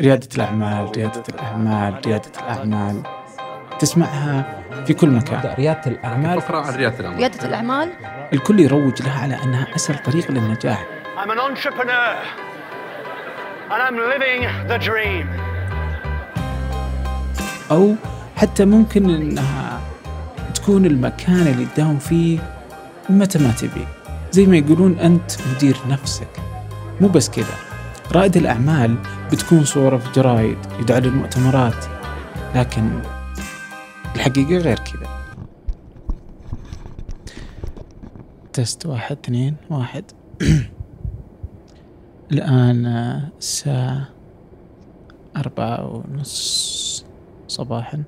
ريادة الأعمال ريادة الأعمال ريادة الأعمال. تسمعها في كل مكان. ريادة الأعمال. فقرة عن ريادة الأعمال. ريادة الأعمال. الكل يروج لها على أنها أسهل طريق للنجاح. I'm an entrepreneur and I'm living the dream. أو حتى ممكن أنها تكون المكان اللي تداوم فيه متى ما تبي. زي ما يقولون أنت مدير نفسك. مو بس كذا. رائد الأعمال بتكون صورة في جرايد يدعى للمؤتمرات لكن الحقيقة غير كذا. تست واحد اثنين واحد. الآن آه، الساعة أربعة ونص صباحا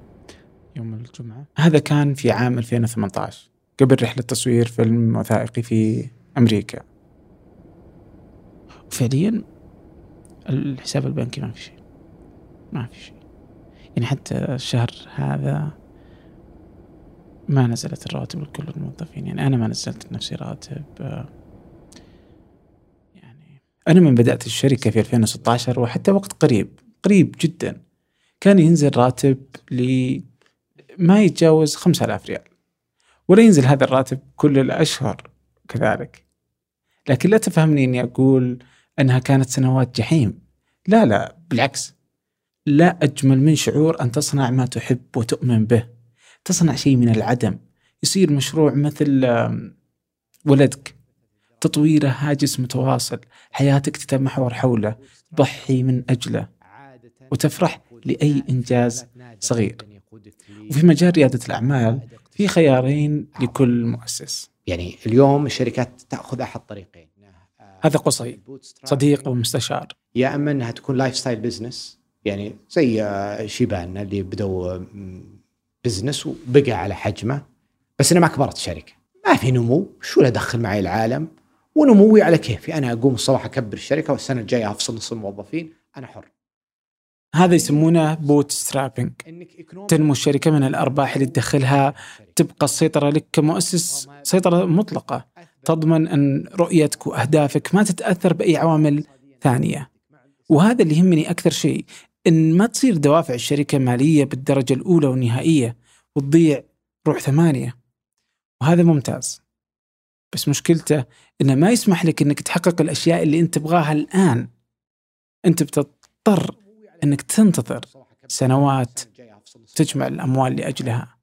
يوم الجمعة. هذا كان في عام 2018 قبل رحلة تصوير فيلم وثائقي في أمريكا. وفعليا الحساب البنكي ما في شيء. ما في شيء. يعني حتى الشهر هذا ما نزلت الرواتب لكل الموظفين. يعني أنا ما نزلت لنفسي راتب آه، يعني أنا من بدأت الشركة في 2016 وحتى وقت قريب قريب جدا كان ينزل راتب ل ما يتجاوز 5000 ريال ولا ينزل هذا الراتب كل الأشهر كذلك. لكن لا تفهمني أني أقول أنها كانت سنوات جحيم. لا لا بالعكس. لا أجمل من شعور أن تصنع ما تحب وتؤمن به. تصنع شيء من العدم. يصير مشروع مثل ولدك. تطويره هاجس متواصل. حياتك تتمحور حوله. تضحي من أجله. وتفرح لأي إنجاز صغير. وفي مجال ريادة الأعمال في خيارين لكل مؤسس. يعني اليوم الشركات تأخذ أحد طريقين. هذا قصي صديق ومستشار. يا أما إنها تكون lifestyle business يعني زي آه، شيبان اللي بدوا business وبقى على حجمه بس أنا ما كبرت الشركة. ما في نمو شو له دخل معي العالم؟ ونموي على كيفي. أنا أقوم الصباح أكبر الشركة والسنة الجاية أفصل نص الموظفين أنا حر. هذا يسمونه bootstrapping تنمو الشركة من الأرباح اللي تدخلها تبقى السيطرة لك كمؤسس سيطرة مطلقة. تضمن أن رؤيتك وأهدافك ما تتأثر بأي عوامل ثانية. وهذا اللي يهمني أكثر شيء إن ما تصير دوافع الشركة مالية بالدرجة الأولى والنهائية وتضيع روح ثمانية. وهذا ممتاز. بس مشكلته إنه ما يسمح لك إنك تحقق الأشياء اللي أنت تبغاها الآن. أنت بتضطر إنك تنتظر سنوات تجمع الأموال لأجلها.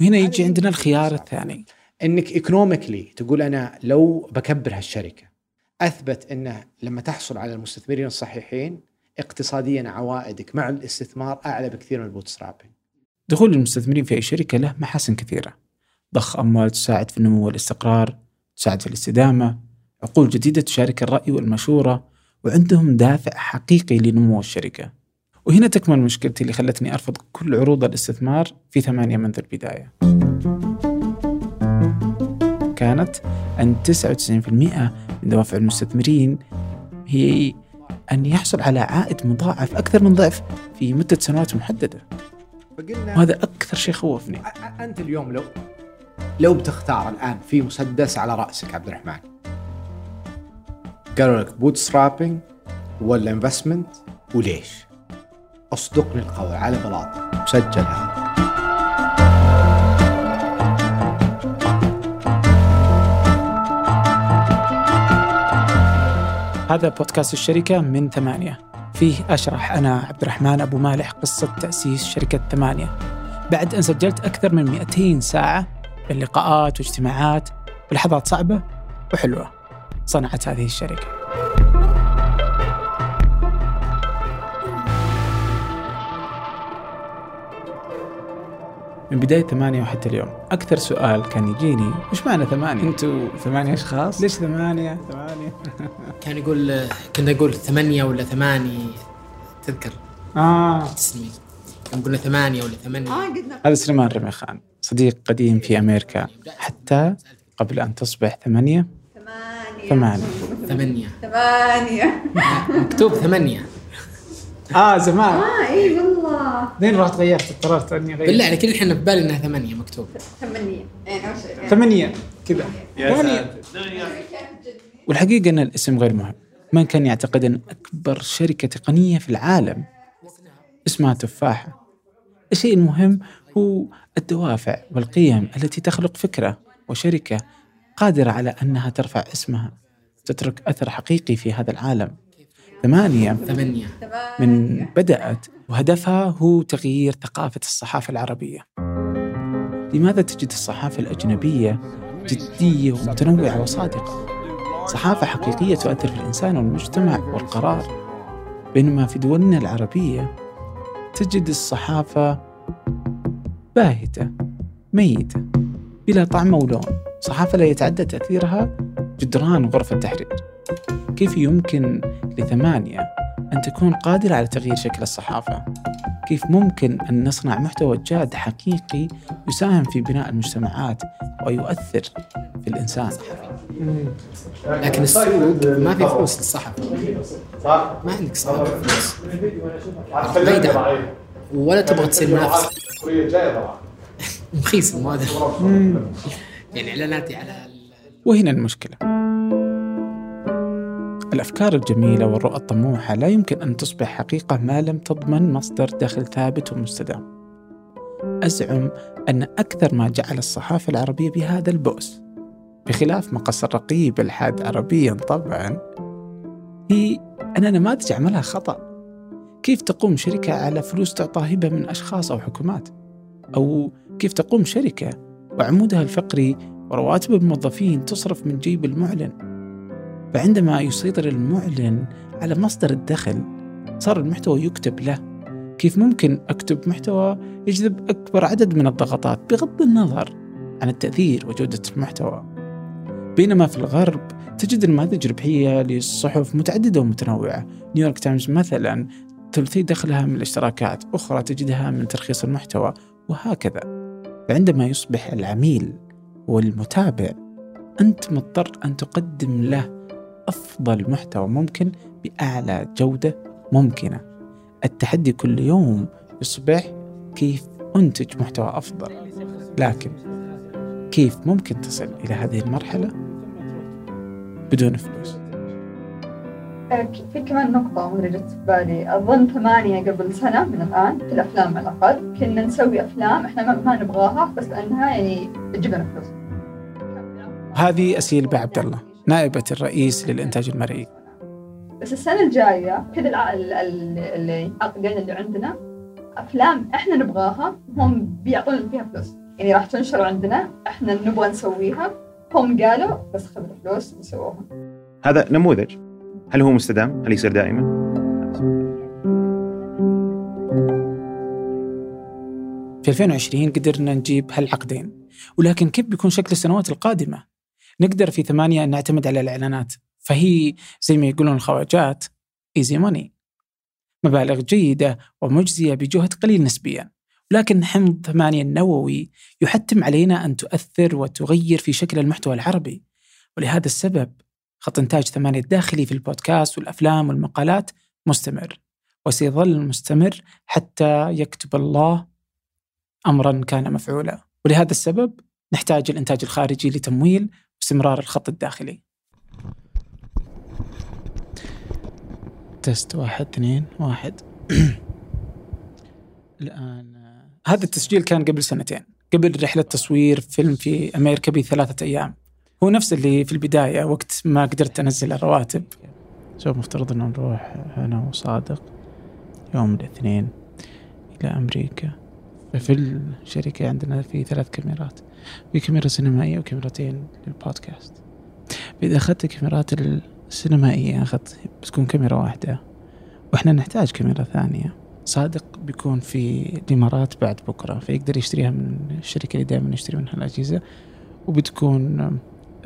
وهنا يجي عندنا الخيار الثاني. إنك economically تقول أنا لو بكبر هالشركة أثبت إنه لما تحصل على المستثمرين الصحيحين اقتصاديا عوائدك مع الاستثمار أعلى بكثير من ال boot دخول المستثمرين في أي شركة له محاسن كثيرة. ضخ أموال تساعد في النمو والاستقرار تساعد في الاستدامة عقول جديدة تشارك الرأي والمشورة وعندهم دافع حقيقي لنمو الشركة. وهنا تكمن مشكلتي اللي خلتني أرفض كل عروض الاستثمار في ثمانية منذ البداية. كانت أن 99% من دوافع المستثمرين هي أن يحصل على عائد مضاعف أكثر من ضعف في مدة سنوات محددة. فقلنا وهذا أكثر شيء خوفني. أ- أ- أنت اليوم لو لو بتختار الآن في مسدس على رأسك عبد الرحمن قالوا لك bootstrapping ولا investment وليش؟ اصدقني القول على بلاط مسجل هذا. هذا بودكاست الشركة من ثمانية. فيه أشرح أنا عبد الرحمن أبو مالح قصة تأسيس شركة ثمانية. بعد أن سجلت أكثر من 200 ساعة من لقاءات واجتماعات ولحظات صعبة وحلوة صنعت هذه الشركة. من بداية ثمانية وحتى اليوم. أكثر سؤال كان يجيني وش معنى ثمانية؟ أنتوا ثمانية أشخاص؟ ليش ثمانية؟ ثمانية؟ كان يقول كنا نقول ثمانية ولا ثماني تذكر؟ آه. تسلمي. كان قلنا ثمانية ولا ثمانية. هذا سليمان رميخان صديق قديم في أمريكا. حتى قبل أن تصبح ثمانية؟ ثمانية. ثمانية. ثمانية. مكتوب ثمانية. آه زمان. آه اي والله. بعدين رحت غيرت اضطررت إني أغير بالله عليك الحين في بالي إنها ثمانية مكتوب ثمانية. أول شيء. ثمانية كذا. ثمانية. والحقيقة أن الاسم غير مهم. من كان يعتقد أن أكبر شركة تقنية في العالم اسمها تفاحة. الشيء المهم هو الدوافع والقيم التي تخلق فكرة وشركة قادرة على أنها ترفع اسمها تترك أثر حقيقي في هذا العالم. ثمانية. ثمانية. من بدأت وهدفها هو تغيير ثقافة الصحافة العربية. لماذا تجد الصحافة الأجنبية جدية ومتنوعة وصادقة؟ صحافة حقيقية تؤثر في الإنسان والمجتمع والقرار. بينما في دولنا العربية تجد الصحافة باهتة ميتة بلا طعم ولون صحافة لا يتعدى تأثيرها جدران غرفة التحرير. كيف يمكن لثمانية أن تكون قادرة على تغيير شكل الصحافة؟ كيف ممكن أن نصنع محتوى جاد حقيقي يساهم في بناء المجتمعات ويؤثر في الإنسان؟ لكن السوق ما في فلوس للصحفي ما عندك صحفي فلوس. ما يدعم ولا تبغى تصير منافس رخيص المواد. يعني إعلاناتي على وهنا المشكلة. الأفكار الجميلة والرؤى الطموحة لا يمكن أن تصبح حقيقة ما لم تضمن مصدر دخل ثابت ومستدام. أزعم أن أكثر ما جعل الصحافة العربية بهذا البؤس بخلاف مقص الرقيب الحاد عربيا طبعا هي أن نماذج عملها خطأ. كيف تقوم شركة على فلوس تعطى هبة من أشخاص أو حكومات؟ أو كيف تقوم شركة وعمودها الفقري ورواتب الموظفين تصرف من جيب المعلن؟ فعندما يسيطر المعلن على مصدر الدخل صار المحتوى يكتب له. كيف ممكن أكتب محتوى يجذب أكبر عدد من الضغطات؟ بغض النظر عن التأثير وجودة المحتوى. بينما في الغرب تجد نماذج ربحية للصحف متعددة ومتنوعة. نيويورك تايمز مثلا ثلثي دخلها من الاشتراكات أخرى تجدها من ترخيص المحتوى وهكذا. فعندما يصبح العميل والمتابع أنت مضطر أن تقدم له أفضل محتوى ممكن بأعلى جودة ممكنة. التحدي كل يوم يصبح كيف أنتج محتوى أفضل. لكن كيف ممكن تصل إلى هذه المرحلة؟ بدون فلوس. في كمان نقطة جت في بالي. أظن ثمانية قبل سنة من الآن في الأفلام على الأقل كنا نسوي أفلام إحنا ما- نبغاها بس لأنها يعني تجيب لنا فلوس. هذه أسيل بعبد الله. نائبة الرئيس للإنتاج المرئي بس السنة الجاية كذا اللي العقدين اللي عندنا أفلام إحنا نبغاها هم بيعطونا فيها فلوس يعني راح تنشر عندنا إحنا نبغى نسويها هم قالوا بس خذوا الفلوس وسووها هذا نموذج هل هو مستدام؟ هل يصير دائما؟ في 2020 قدرنا نجيب هالعقدين ولكن كيف بيكون شكل السنوات القادمة؟ نقدر في ثمانية نعتمد على الإعلانات. فهي زي ما يقولون الخواجات ايزي ماني مبالغ جيدة ومجزية بجهد قليل نسبيا. ولكن حمض ثمانية النووي يحتم علينا أن تؤثر وتغير في شكل المحتوى العربي. ولهذا السبب خط إنتاج ثمانية الداخلي في البودكاست والأفلام والمقالات مستمر. وسيظل مستمر حتى يكتب الله امرا كان مفعولا. ولهذا السبب نحتاج الإنتاج الخارجي لتمويل واستمرار الخط الداخلي. تست واحد اثنين واحد. الآن آه، هذا التسجيل كان قبل سنتين قبل رحلة تصوير فيلم في أمريكا بثلاثة أيام. هو نفس اللي في البداية وقت ما قدرت أنزل الرواتب. سو مفترض أنه نروح أنا وصادق. يوم الاثنين إلى أمريكا. في الشركة عندنا في ثلاث كاميرات. في كاميرا سينمائية وكاميرتين للبودكاست. إذا أخذت الكاميرات السينمائية أخذت بتكون كاميرا واحدة وإحنا نحتاج كاميرا ثانية. صادق بيكون في الإمارات بعد بكرة فيقدر يشتريها من الشركة اللي دائما نشتري منها الأجهزة وبتكون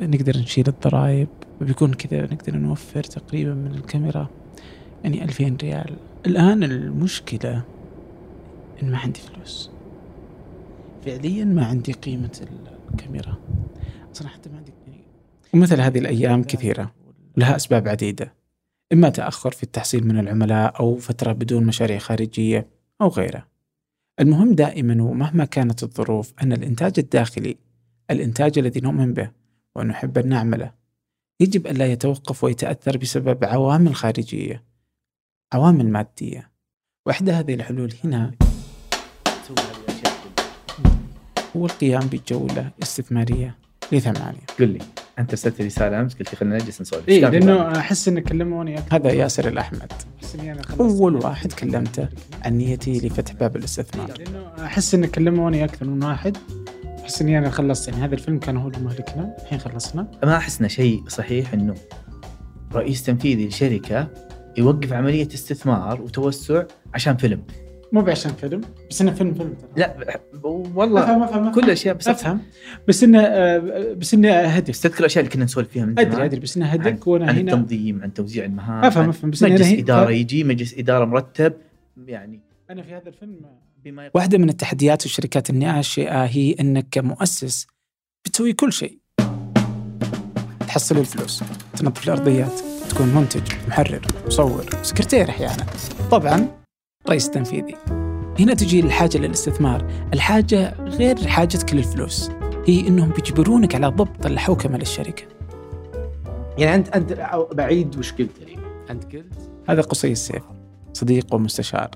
نقدر نشيل الضرائب وبيكون كذا نقدر نوفر تقريبا من الكاميرا يعني 2000 ريال. الآن المشكلة إن ما عندي فلوس. فعليا ما عندي قيمة الكاميرا. أصلا حتى ما عندي يعني ومثل هذه الأيام كثيرة ولها أسباب عديدة. إما تأخر في التحصيل من العملاء أو فترة بدون مشاريع خارجية أو غيره المهم دائما ومهما كانت الظروف أن الإنتاج الداخلي الإنتاج الذي نؤمن به ونحب أن نعمله يجب ألا يتوقف ويتأثر بسبب عوامل خارجية عوامل مادية. وإحدى هذه الحلول هنا هو القيام بجولة استثمارية لثمانية. قل لي أنت ارسلت لي رسالة أمس قلت لي خلينا نجلس نسولف. إيه؟ لأنه أحس إنك كلموني هذا ياسر الأحمد. أول واحد كلمته عن نيتي لفتح باب الاستثمار. لأنه أحس إنك كلموني أكثر من واحد. أحس إني أنا خلصت. يعني هذا الفيلم كان هو اللي مهلكنا الحين خلصنا. ما أحس إنه شيء صحيح إنه رئيس تنفيذي لشركة يوقف عملية استثمار وتوسع عشان فيلم. مو بعشان فيلم بس إنه فيلم فيلم ترى. لا والله أفهم أفهم كل الاشياء بس أفهم. بس إنه آه، بس إنه هدف. تذكر الأشياء اللي كنا نسولف فيها من زمان. أدري ادري بس إنه عن, هدف وأنا عن هنا. التنظيم عن توزيع المهام أفهم عن أفهم. بس مجلس هي- إدارة يجي مجلس إدارة مرتب يعني. أنا في هذا الفيلم بما يق- واحدة من التحديات الشركات الناشئة هي إنك كمؤسس بتسوي كل شيء. تحصل الفلوس تنظف الأرضيات تكون منتج محرر مصور سكرتير أحيانا. طبعا رئيس تنفيذي هنا تجي الحاجة للاستثمار. الحاجة غير حاجتك للفلوس هي إنهم بيجبرونك على ضبط الحوكمة للشركة. يعني انت أنت أو- بعيد وش قلت لي؟ أنت قلت؟ هذا قصي السيف صديق ومستشار.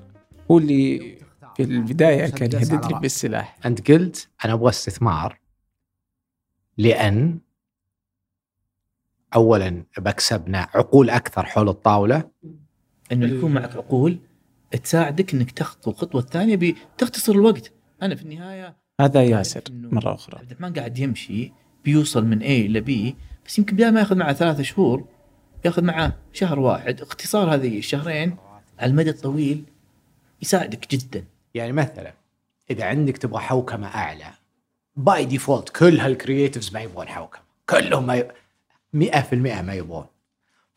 هو اللي في البداية كان يهدد لي بالسلاح. أنت قلت أنا أبغى استثمار لأن اولا بكسبنا عقول أكثر حول الطاولة. إنه يكون معك عقول. تساعدك إنك تخطو الخطوة الثانية بتختصر الوقت. أنا في النهاية هذا ياسر إنه مرة أخرى. عبد الرحمن قاعد يمشي بيوصل من A إلى B بس يمكن بدال ما ياخذ معه ثلاثة شهور ياخذ معه شهر واحد. اختصار هذه الشهرين على المدى الطويل يساعدك جدا. يعني مثلا إذا عندك تبغى حوكمة أعلى by default كل هال creatives ما يبغون حوكمة. كلهم ما ي... 100% ما يبغون.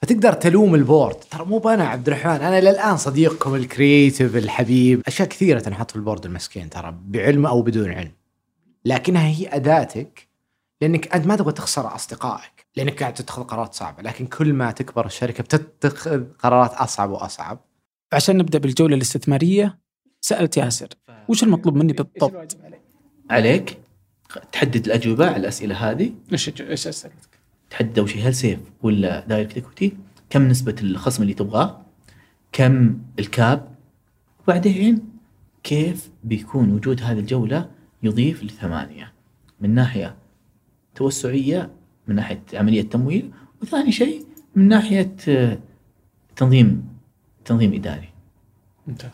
فتقدر تلوم ال board. ترى مو أنا عبد الرحمن أنا للآن صديقكم ال creative الحبيب. أشياء كثيرة تنحط في ال board المسكين ترى بعلم أو بدون علم. لكنها هي أداتك لأنك أنت ما تبغى تخسر أصدقائك لأنك قاعد تتخذ قرارات صعبة. لكن كل ما تكبر الشركة بتتخذ قرارات أصعب وأصعب. عشان نبدأ بالجولة الاستثمارية سألت ياسر وش المطلوب مني بالضبط؟ عليك؟ تحدد الأجوبة على الأسئلة هذه. إيش إيش اسألتك؟ تحدد اول شيء هل SAFE ولا direct equity كم نسبة الخصم اللي تبغاه؟ كم ال cap؟ وبعدين كيف بيكون وجود هذه الجولة يضيف لثمانية؟ من ناحية توسعية من ناحية عملية تمويل وثاني شيء من ناحية آه، تنظيم تنظيم إداري. ممتاز.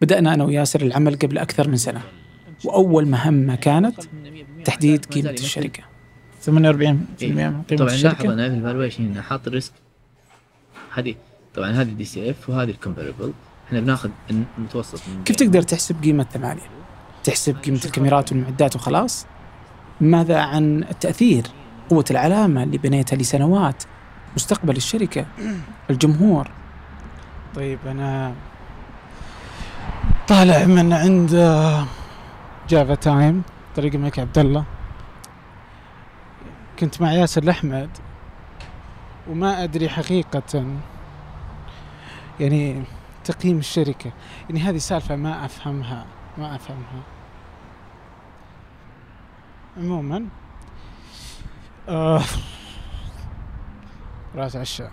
بدأنا أنا وياسر العمل قبل أكثر من سنة وأول مهمة كانت تحديد قيمة الشركة. 48% من قيمة طبعا لاحظ أنا في ال valuation حاط ال risk. هذه طبعا هذه DCF وهذه ال comparable إحنا بناخذ المتوسط من كيف تقدر تحسب قيمة ثمانية؟ تحسب قيمة الكاميرات والمعدات وخلاص؟ ماذا عن التأثير؟ قوة العلامة اللي بنيتها لسنوات مستقبل الشركة؟ الجمهور. طيب أنا طالع من عند جافا تايم طريق الملك عبد الله كنت مع ياسر الأحمد وما أدري حقيقة يعني تقييم الشركة. يعني هذه سالفة ما أفهمها ما أفهمها. عموما آه راس عشاء.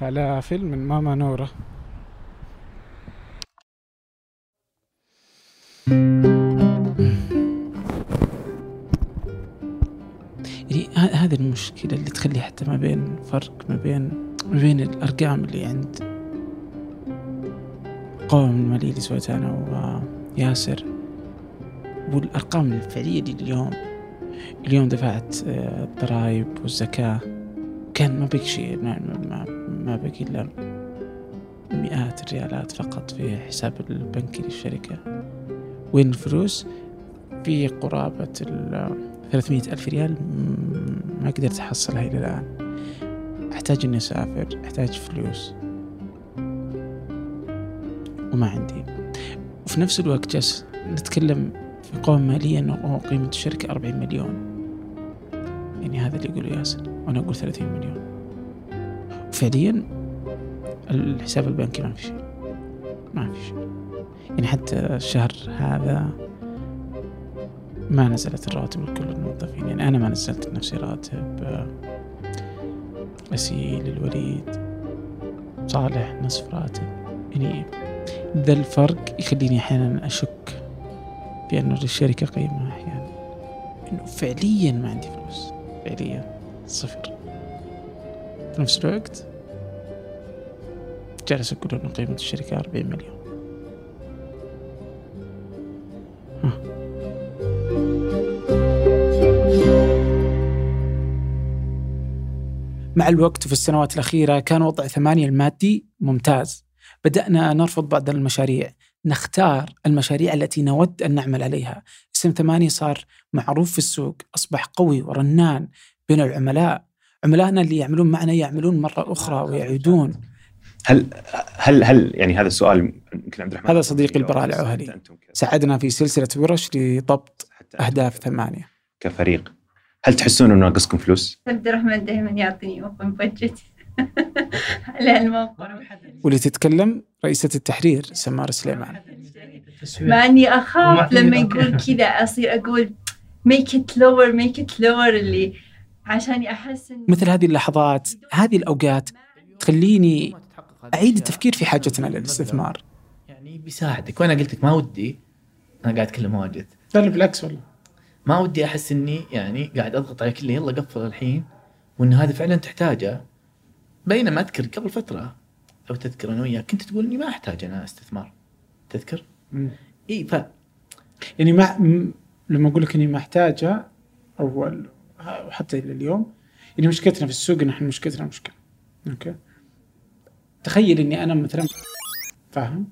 فلافل من ماما نورة. ما بين فرق ما بين ما بين الأرقام اللي عند القوائم المالية اللي سويتها أنا وياسر والأرقام الفعلية اللي اليوم اليوم دفعت آه، الضرائب والزكاة. كان ما بقي شيء ما, ما, ما بقي إلا مئات الريالات فقط في حساب البنكي للشركة وين الفلوس؟ في قرابة ال 300 ألف ريال ما قدرت أحصلها إلى الآن. أحتاج إني أسافر أحتاج فلوس. وما عندي. وفي نفس الوقت جالس نتكلم في قوائم مالية أنه قيمة الشركة 40 مليون. يعني هذا اللي يقوله ياسر وأنا أقول 30 مليون. وفعليا الحساب البنكي ما في شيء. ما في شيء. يعني حتى الشهر هذا ما نزلت الرواتب لكل الموظفين. يعني أنا ما نزلت لنفسي راتب. غسيل الوليد صالح نصف راتب يعني ذا الفرق يخليني أحيانا أشك بأن الشركة قيمة أحيانا. إنه فعليا ما عندي فلوس. فعليا صفر. في نفس الوقت جالس أقول إنه قيمة الشركة 40 مليون. مع الوقت وفي السنوات الأخيرة كان وضع ثمانية المادي ممتاز. بدأنا نرفض بعض المشاريع. نختار المشاريع التي نود أن نعمل عليها. اسم ثمانية صار معروف في السوق. أصبح قوي ورنان بين العملاء. عملائنا اللي يعملون معنا يعملون مرة أخرى ويعيدون. هل هل هل يعني هذا السؤال يمكن عبد الرحمن هذا صديقي البراء ك- ساعدنا في سلسلة ورش لضبط حتى أهداف ثمانية. كفريق. هل تحسون إنه ناقصكم فلوس؟ عبد الرحمن دائما يعطيني اوبن بادجت على الموقع. واللي تتكلم رئيسة التحرير سمار سليمان. مع إني أخاف لما يقول كذا أصير أقول make it lower make it lower اللي عشان أحس إن- مثل هذه اللحظات هذه الأوقات تخليني أعيد التفكير في حاجتنا للاستثمار. يعني بيساعدك. وأنا قلت لك ما ودي أنا قاعد أتكلم واجد. لا بالعكس والله. ما ودي أحس إني يعني قاعد أضغط عليك اللي يلا قفل الحين وإن هذا فعلا تحتاجه. بينما أذكر قبل فترة لو تذكر أنا وياك كنت تقول إني ما أحتاج أنا استثمار. تذكر؟ إي ف يعني ما م- لما أقول لك إني ما احتاجها أول وحتى إلى اليوم يعني مشكلتنا في السوق إن إحنا مشكلتنا مشكلة. أوكي؟ تخيل إني أنا مثلا فاهم؟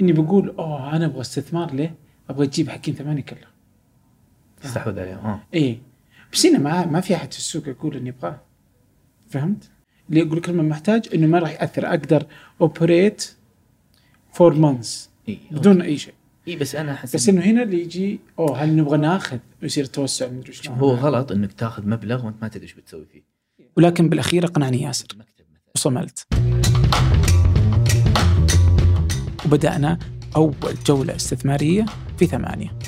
إني بقول أوه أنا أبغى استثمار ليه؟ أبغى أجيب حقين ثمانية كلها تستحوذ عليهم آه. إيه. بس هنا ما ما في أحد في السوق يقول اني ابغاه فهمت؟ اللي يقول لك لما محتاج إنه ما راح يأثر. أقدر operate for months اي بدون أي شيء. اي بس أنا أحس بس إنه هنا اللي يجي أوه هل نبغى ناخذ؟ ويصير توسع مدري شلون. هو غلط إنك تاخذ مبلغ وأنت ما تدري إيش بتسوي فيه. ولكن بالأخير اقنعني ياسر. وصملت. وبدأنا أول جولة استثمارية في ثمانية.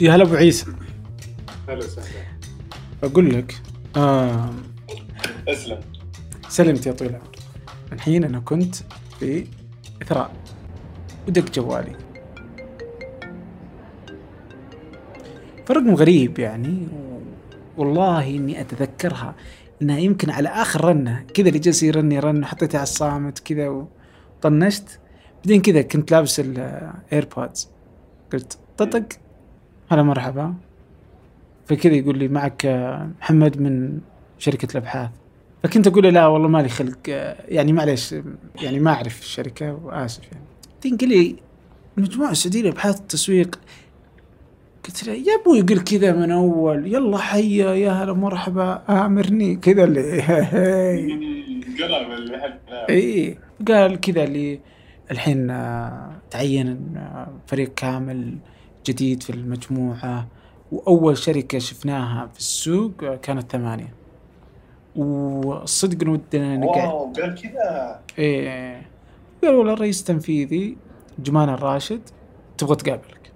يا هلا أبو عيسى. هلا وسهلا. أقول لك آه أسلم. سلمت يا طويل العمر. الحين أنا كنت في إثراء. ودق جوالي. فرقم غريب يعني والله إني أتذكرها. إنها يمكن على آخر رنة كذا اللي جالس يرن يرن حطيتها على الصامت كذا وطنشت. بعدين كذا كنت لابس الايربودز قلت ططق هلا مرحبا. فكذا يقول لي معك آه، محمد من شركة الأبحاث. فكنت أقول له لا والله مالي خلق آه، يعني معلش يعني ما أعرف الشركة وآسف يعني. قال لي المجموعه السعوديه لأبحاث التسويق. قلت له يا أبوي قل كذا من أول. يلا حيا يا هلا مرحبا آمرني. كذا اللي قلم اللي إي قال كذا اللي الحين آه، تعين فريق كامل جديد في المجموعة وأول شركة شفناها في السوق كانت ثمانية. والصدق ودنا نقعد. واو قال كذا. إيه. قال والله الرئيس التنفيذي جمان الراشد تبغى تقابلك.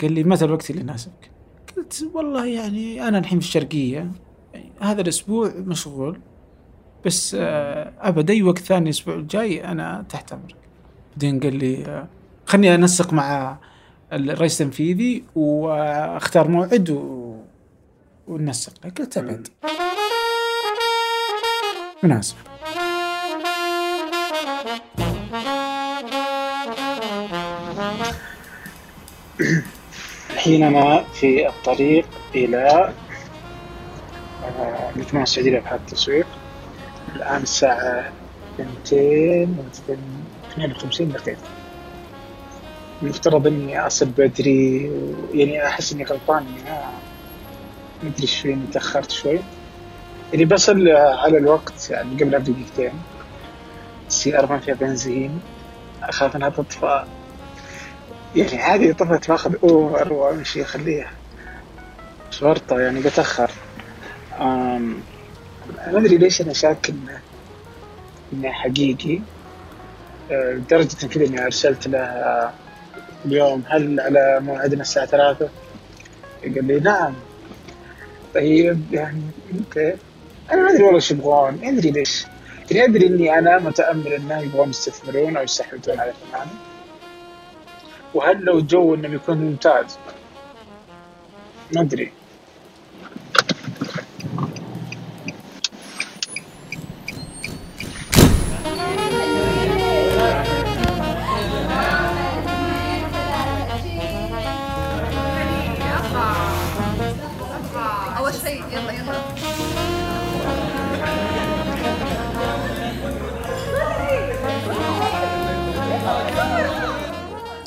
قال لي متى الوقت اللي يناسبك؟ قلت والله يعني أنا الحين في الشرقية يعني هذا الأسبوع مشغول بس آه، ابد أي وقت ثاني الأسبوع الجاي أنا تحت أمرك. بعدين قال لي خلني أنسق مع الرئيس التنفيذي واختار موعد. وننسق قلت ابد مناسب. الحين أنا في الطريق إلى آه، المجموعة السعودية لأبحاث التسويق. الآن الساعة 252 دقيقة. المفترض إني أصل بدري يعني أحس إني غلطان إني ما أدري إيش فيني تأخرت شوي. يعني بصل آه، على الوقت يعني قبلها بدقيقتين السيارة ما فيها بنزين أخاف إنها تطفى يعني عادي طفت باخذ اوبر وامشي أخليها شرطة يعني بتأخر أم ما أدري ليش أنا شاك إنه إنه حقيقي. أه، لدرجة كذا إني أرسلت له اليوم هل على موعدنا الساعة ثلاثة؟ قال لي نعم. طيب يعني okay أنا ما أدري والله إيش يبغون ما أدري ليش. يعني أدري إني أنا متأمل انه يبغون يستثمرون أو يستحوذون على ثمانية وهل لو الجو انه بيكون ممتاز؟ ما أدري.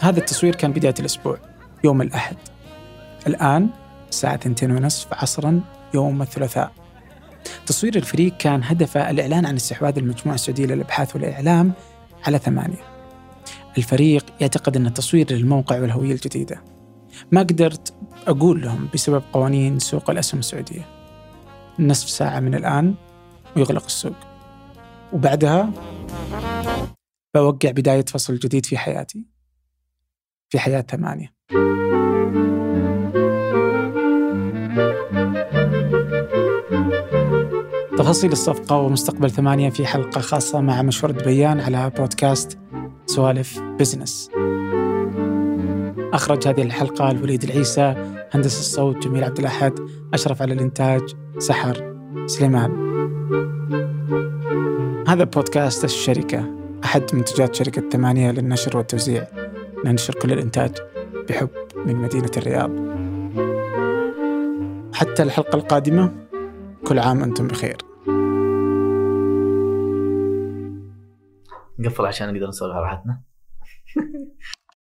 هذا التصوير كان بداية الأسبوع يوم الأحد. الآن الساعة ثنتين ونصف عصرا يوم الثلاثاء. تصوير الفريق كان هدفه الإعلان عن استحواذ المجموعة السعودية للأبحاث والإعلام على ثمانية. الفريق يعتقد أن التصوير للموقع والهوية الجديدة. ما قدرت أقول لهم بسبب قوانين سوق الأسهم السعودية. نصف ساعة من الآن ويغلق السوق. وبعدها بوقع بداية فصل جديد في حياتي. في حياة ثمانية. تفاصيل الصفقة ومستقبل ثمانية في حلقة خاصة مع مشورة بيان على بودكاست سوالف بزنس. أخرج هذه الحلقة الوليد العيسى هندس الصوت جميل عبد الأحد أشرف على الإنتاج سحر سليمان. هذا بودكاست الشركة أحد منتجات شركة ثمانية للنشر والتوزيع. ننشر كل الإنتاج بحب من مدينة الرياض. حتى الحلقة القادمة كل عام أنتم بخير. نقفل عشان نقدر نسولف على راحتنا.